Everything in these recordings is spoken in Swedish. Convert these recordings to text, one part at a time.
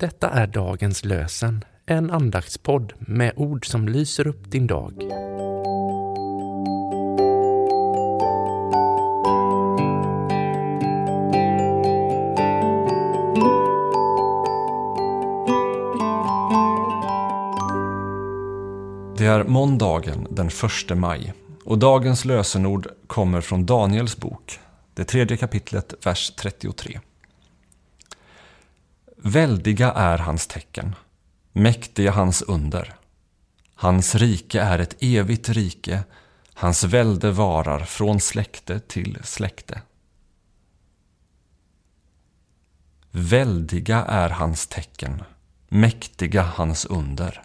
Detta är dagens lösen, en andaktspodd med ord som lyser upp din dag. Det är måndagen den 1 maj och dagens lösenord kommer från Daniels bok, det tredje kapitlet, vers 33. Väldiga är hans tecken, mäktiga hans under. Hans rike är ett evigt rike, hans välde varar från släkte till släkte. Väldiga är hans tecken, mäktiga hans under.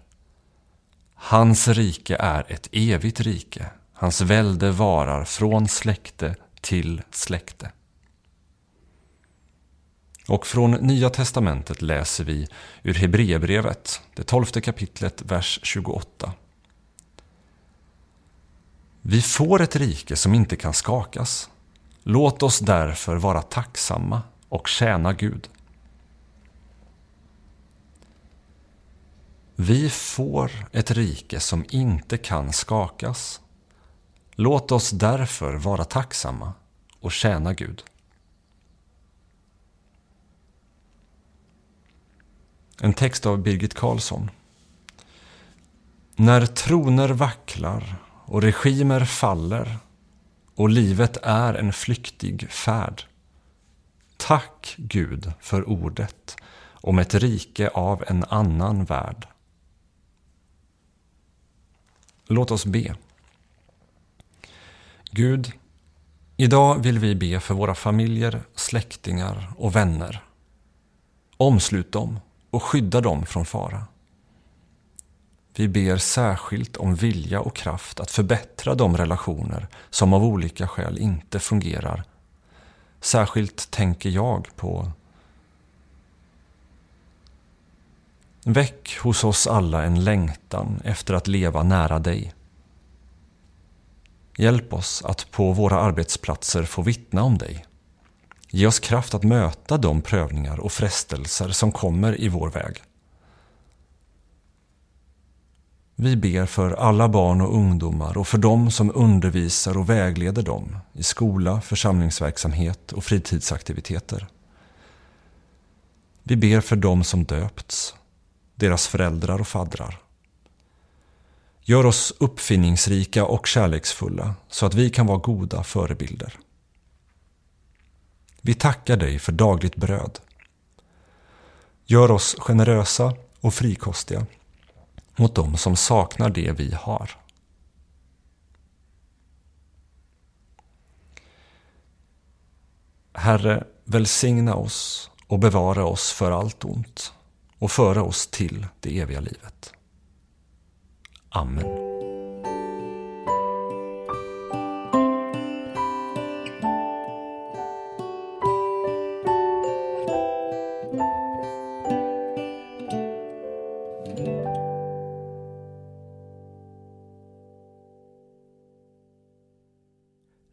Hans rike är ett evigt rike, hans välde varar från släkte till släkte. Och från Nya testamentet läser vi ur Hebreerbrevet, det tolfte kapitlet, vers 28. Vi får ett rike som inte kan skakas. Låt oss därför vara tacksamma och tjäna Gud. Vi får ett rike som inte kan skakas. Låt oss därför vara tacksamma och tjäna Gud. En text av Birgit Karlsson. När troner vacklar och regimer faller och livet är en flyktig färd. Tack Gud för ordet om ett rike av en annan värld. Låt oss be. Gud, idag vill vi be för våra familjer, släktingar och vänner. Omslut dem och skydda dem från fara. Vi ber särskilt om vilja och kraft att förbättra de relationer som av olika skäl inte fungerar. Särskilt tänker jag på Väck hos oss alla en längtan efter att leva nära dig. Hjälp oss att på våra arbetsplatser få vittna om dig. Ge oss kraft att möta de prövningar och frestelser som kommer i vår väg. Vi ber för alla barn och ungdomar och för dem som undervisar och vägleder dem i skola, församlingsverksamhet och fritidsaktiviteter. Vi ber för dem som döpts, deras föräldrar och faddrar. Gör oss uppfinningsrika och kärleksfulla så att vi kan vara goda förebilder. Vi tackar dig för dagligt bröd. Gör oss generösa och frikostiga mot dem som saknar det vi har. Herre, välsigna oss och bevara oss för allt ont och föra oss till det eviga livet. Amen.